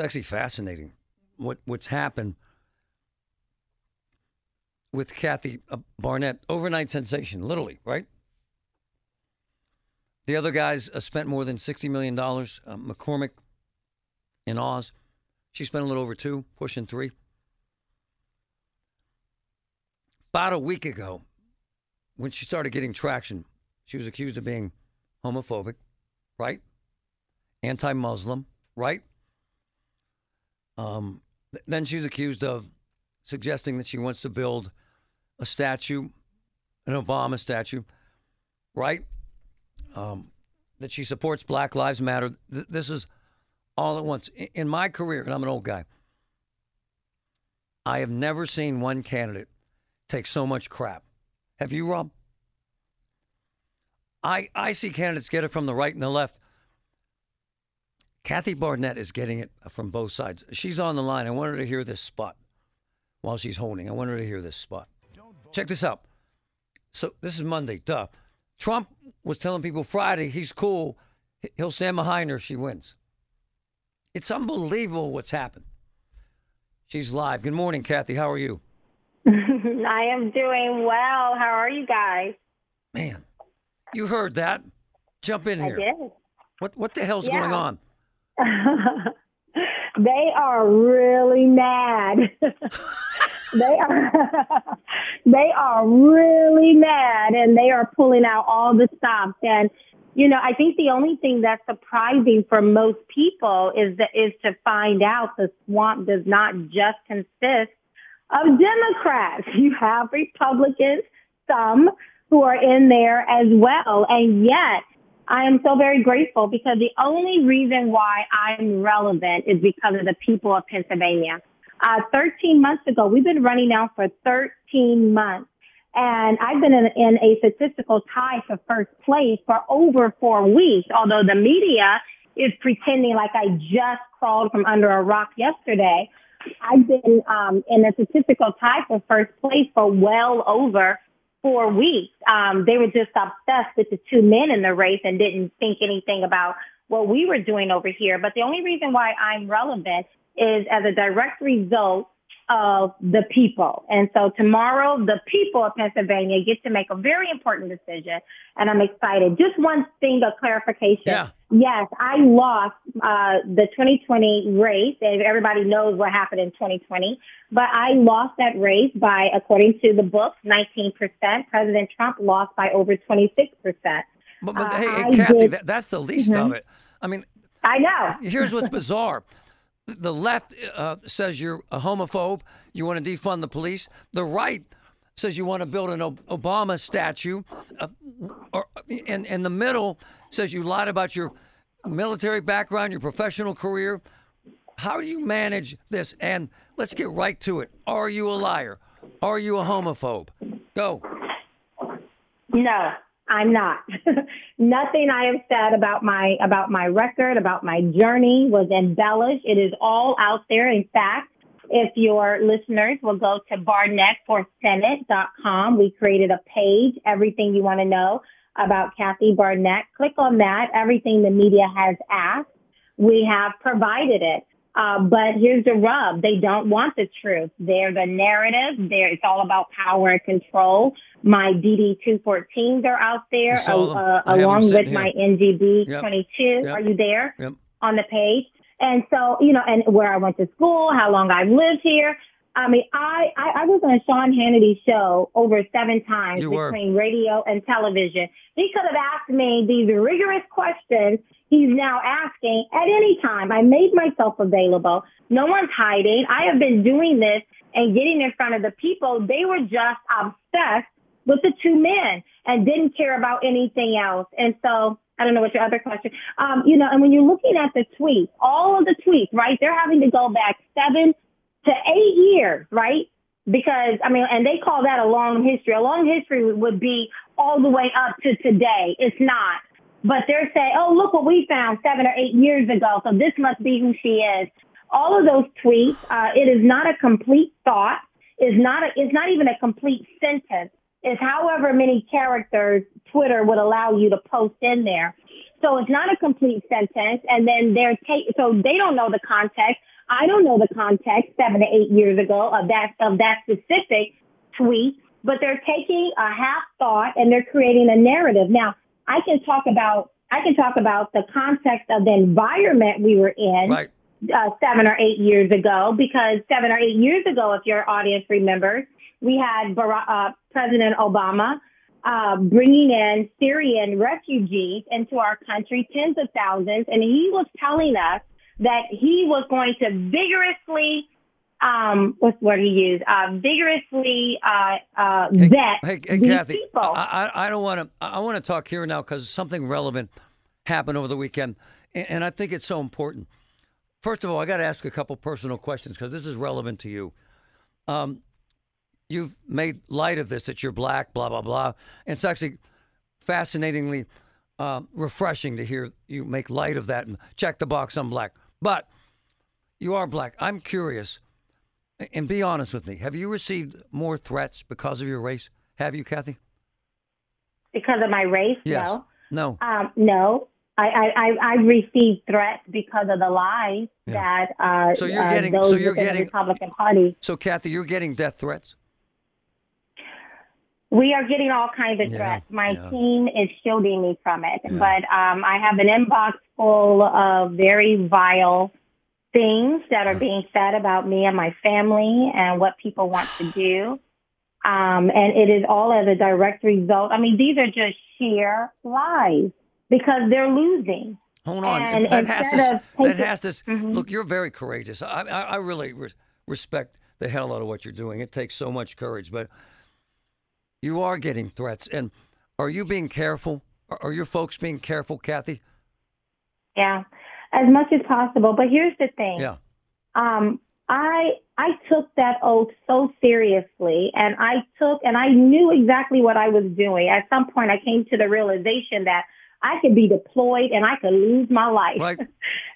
It's actually fascinating what what's happened with Kathy uh, Barnette. Overnight sensation, literally, right? The other guys uh, spent more than $60 million. Uh, McCormick in Oz, she spent a little over two, pushing three. About a week ago, when she started getting traction, she was accused of being homophobic, right? Anti Muslim, right? Um, th- then she's accused of suggesting that she wants to build a statue, an Obama statue, right? Um, that she supports Black Lives Matter. Th- this is all at once. I- In my career, and I'm an old guy, I have never seen one candidate take so much crap. Have you, Rob? I, I see candidates get it from the right and the left. Kathy Barnette is getting it from both sides. She's on the line. I want her to hear this spot while she's holding. I want her to hear this spot. Check this out. So this is Monday. Duh. Trump was telling people Friday he's cool. He- He'll stand behind her if she wins. It's unbelievable what's happened. She's live. Good morning, Kathy. How are you? I am doing well. How are you guys? Man, you heard that. Jump in I here. did. What what the hell's Yeah. going on? they are really mad. they are they are really mad and they are pulling out all the stops and you know, I think the only thing that's surprising for most people is that is to find out the swamp does not just consist of Democrats. You have Republicans, some who are in there as well. And yet I am so very grateful because the only reason why I'm relevant is because of the people of Pennsylvania. Uh, 13 months ago, we've been running now for 13 months. And I've been in, in a statistical tie for first place for over four weeks, although the media is pretending like I just crawled from under a rock yesterday. I've been um, in a statistical tie for first place for well over four weeks. Um, they were just obsessed with the two men in the race and didn't think anything about what we were doing over here. But the only reason why I'm relevant is as a direct result of the people. And so tomorrow, the people of Pennsylvania get to make a very important decision, and I'm excited. Just one thing of clarification. Yeah. Yes, I lost uh, the 2020 race, and everybody knows what happened in 2020. But I lost that race by, according to the book, 19%. President Trump lost by over 26%. But, but Uh, hey, Kathy, did- that, that's the least of Mhm. it. I mean, I know. here's what's bizarre. The left uh, says you're a homophobe. You want to defund the police. The right says you want to build an Obama statue. Uh, or, and, and the middle says you lied about your military background, your professional career. How do you manage this? And let's get right to it. Are you a liar? Are you a homophobe? Go. No, I'm not. Nothing I have said about my about my record, about my journey was embellished. It is all out there. In fact, if your listeners will go to barnetteforsenate.com, we created a page, everything you want to know about Kathy Barnette. Click on that. Everything the media has asked, we have provided it. Uh, but here's the rub. They don't want the truth. They're the narrative. They're, it's all about power and control. My DD214s are out there I uh, I have them along with my here. NGB Yep. 22. Yep. Are you there Yep. on the page? And so, you know, and where I went to school, how long I've lived here. I mean, I, I, I was on Sean Hannity's show over seven times You were. between radio and television. He could have asked me these rigorous questions he's now asking at any time. I made myself available. No one's hiding. I have been doing this and getting in front of the people. They were just obsessed with the two men and didn't care about anything else. And so I don't know what your other question. Um, you know, and when you're looking at the tweets, all of the tweets, right? They're having to go back seven to eight years, right? Because I mean, and they call that a long history. A long history would be all the way up to today. It's not. But they're saying, oh, look what we found seven or eight years ago. So this must be who she is. All of those tweets, uh, it is not a complete thought. Is not a, it's not even a complete sentence. It's however many characters Twitter would allow you to post in there. So it's not a complete sentence. And then they're take, so they don't know the context. I don't know the context seven to eight years ago of that, of that specific tweet, but they're taking a half thought and they're creating a narrative. Now I can talk about, I can talk about the context of the environment we were in. Right. Uh, seven or eight years ago, because seven or eight years ago, if your audience remembers, we had Barack, uh, President Obama uh, bringing in Syrian refugees into our country, tens of thousands, and he was telling us that he was going to vigorously, um, what's the word he used? Uh, vigorously uh, uh, Hey, vet hey, hey these Kathy, people. I, I, don't want to. I want to talk here now because something relevant happened over the weekend, and, and I think it's so important. First of all, I got to ask a couple personal questions because this is relevant to you. Um, you've made light of this that you're black, blah blah blah. And it's actually fascinatingly um, refreshing to hear you make light of that and check the box. I'm black, but you are black. I'm curious, and be honest with me. Have you received more threats because of your race? Have you, Kathy? because of my race, Yes. no. No. Um, no, I, I, I, received threats because of the lies Yeah. that uh, So you're uh, getting- those so you're within getting- the Republican Party. So, Kathy, you're getting death threats. We are getting all kinds of Yeah, threats. My yeah. team is shielding me from it, Yeah. but um, I have an inbox full of very vile things that are being said about me and my family and what people want to do. Um, and it is all as a direct result. I mean, these are just sheer lies because they're losing. Hold on. And that has to. That has to. Mhm. Look, you're very courageous. I, I, I really res- respect the hell out of what you're doing. It takes so much courage, but you are getting threats. And are you being careful? Are, are your folks being careful, Kathy? Yeah, as much as possible. But here's the thing. Yeah. Um, I I took that oath so seriously, and I took and I knew exactly what I was doing. At some point, I came to the realization that I could be deployed and I could lose my life.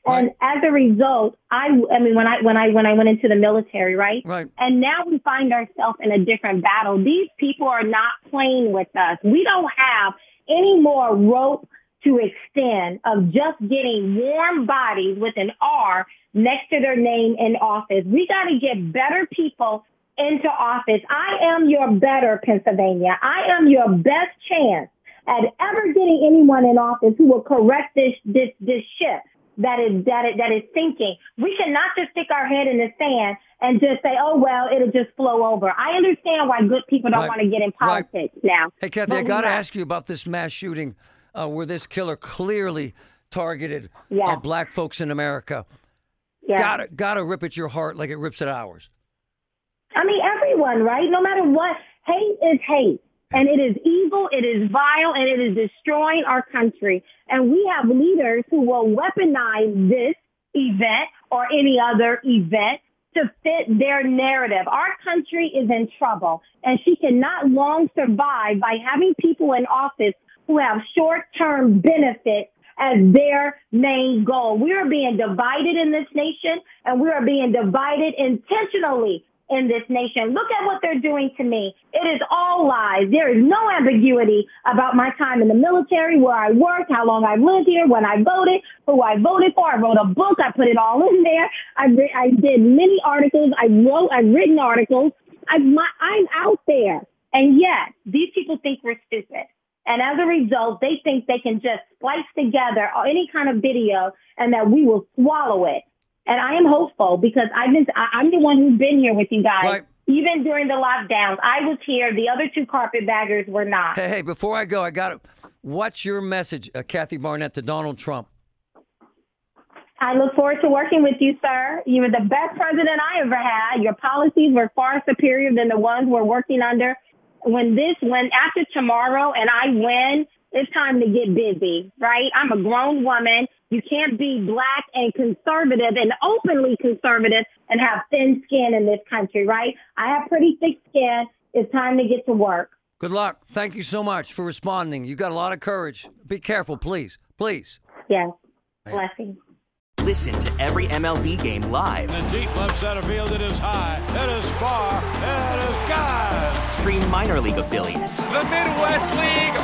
Right. and as a result, I I mean when I when I when I went into the military, right? Right. And now we find ourselves in a different battle. These people are not playing with us. We don't have any more rope to extend of just getting warm bodies with an R next to their name in office. We got to get better people into office. I am your better Pennsylvania. I am your best chance at ever getting anyone in office who will correct this this this ship that is that is, that is sinking. We cannot just stick our head in the sand and just say, "Oh well, it'll just flow over." I understand why good people don't Right. want to get in Right. politics now. Hey, Kathy, I got to ask you about this mass shooting uh, where this killer clearly targeted Yeah. uh, black folks in America. Yeah. Gotta, gotta rip at your heart like it rips at ours. I mean, everyone, right? No matter what, hate is hate. And it is evil, it is vile, and it is destroying our country. And we have leaders who will weaponize this event or any other event to fit their narrative. Our country is in trouble, and she cannot long survive by having people in office who have short-term benefits as their main goal. We are being divided in this nation, and we are being divided intentionally in this nation. Look at what they're doing to me. It is all lies. There is no ambiguity about my time in the military, where I worked, how long I've lived here, when I voted, who I voted for. I wrote a book. I put it all in there. I, re- I did many articles. I wrote, I've written articles. I, my, I'm out there. And yet, these people think we're stupid. And as a result, they think they can just splice together any kind of video and that we will swallow it And I am hopeful because I've been, I'm the one who's been here with you guys. Right. Even during the lockdowns, I was here. The other two carpetbaggers were not. Hey, hey, before I go, I got it. What's your message, uh, Kathy Barnette, to Donald Trump? I look forward to working with you, sir. You were the best president I ever had. Your policies were far superior than the ones we're working under. When this, when after tomorrow and I win, it's time to get busy, right? I'm a grown woman. You can't be black and conservative and openly conservative and have thin skin in this country, right? I have pretty thick skin. It's time to get to work. Good luck. Thank you so much for responding. You got a lot of courage. Be careful, please. Please. Yes. Blessings. Listen to every MLB game live. In the deep left center field, it is high, it is far, it is God. Stream minor league affiliates The Midwest League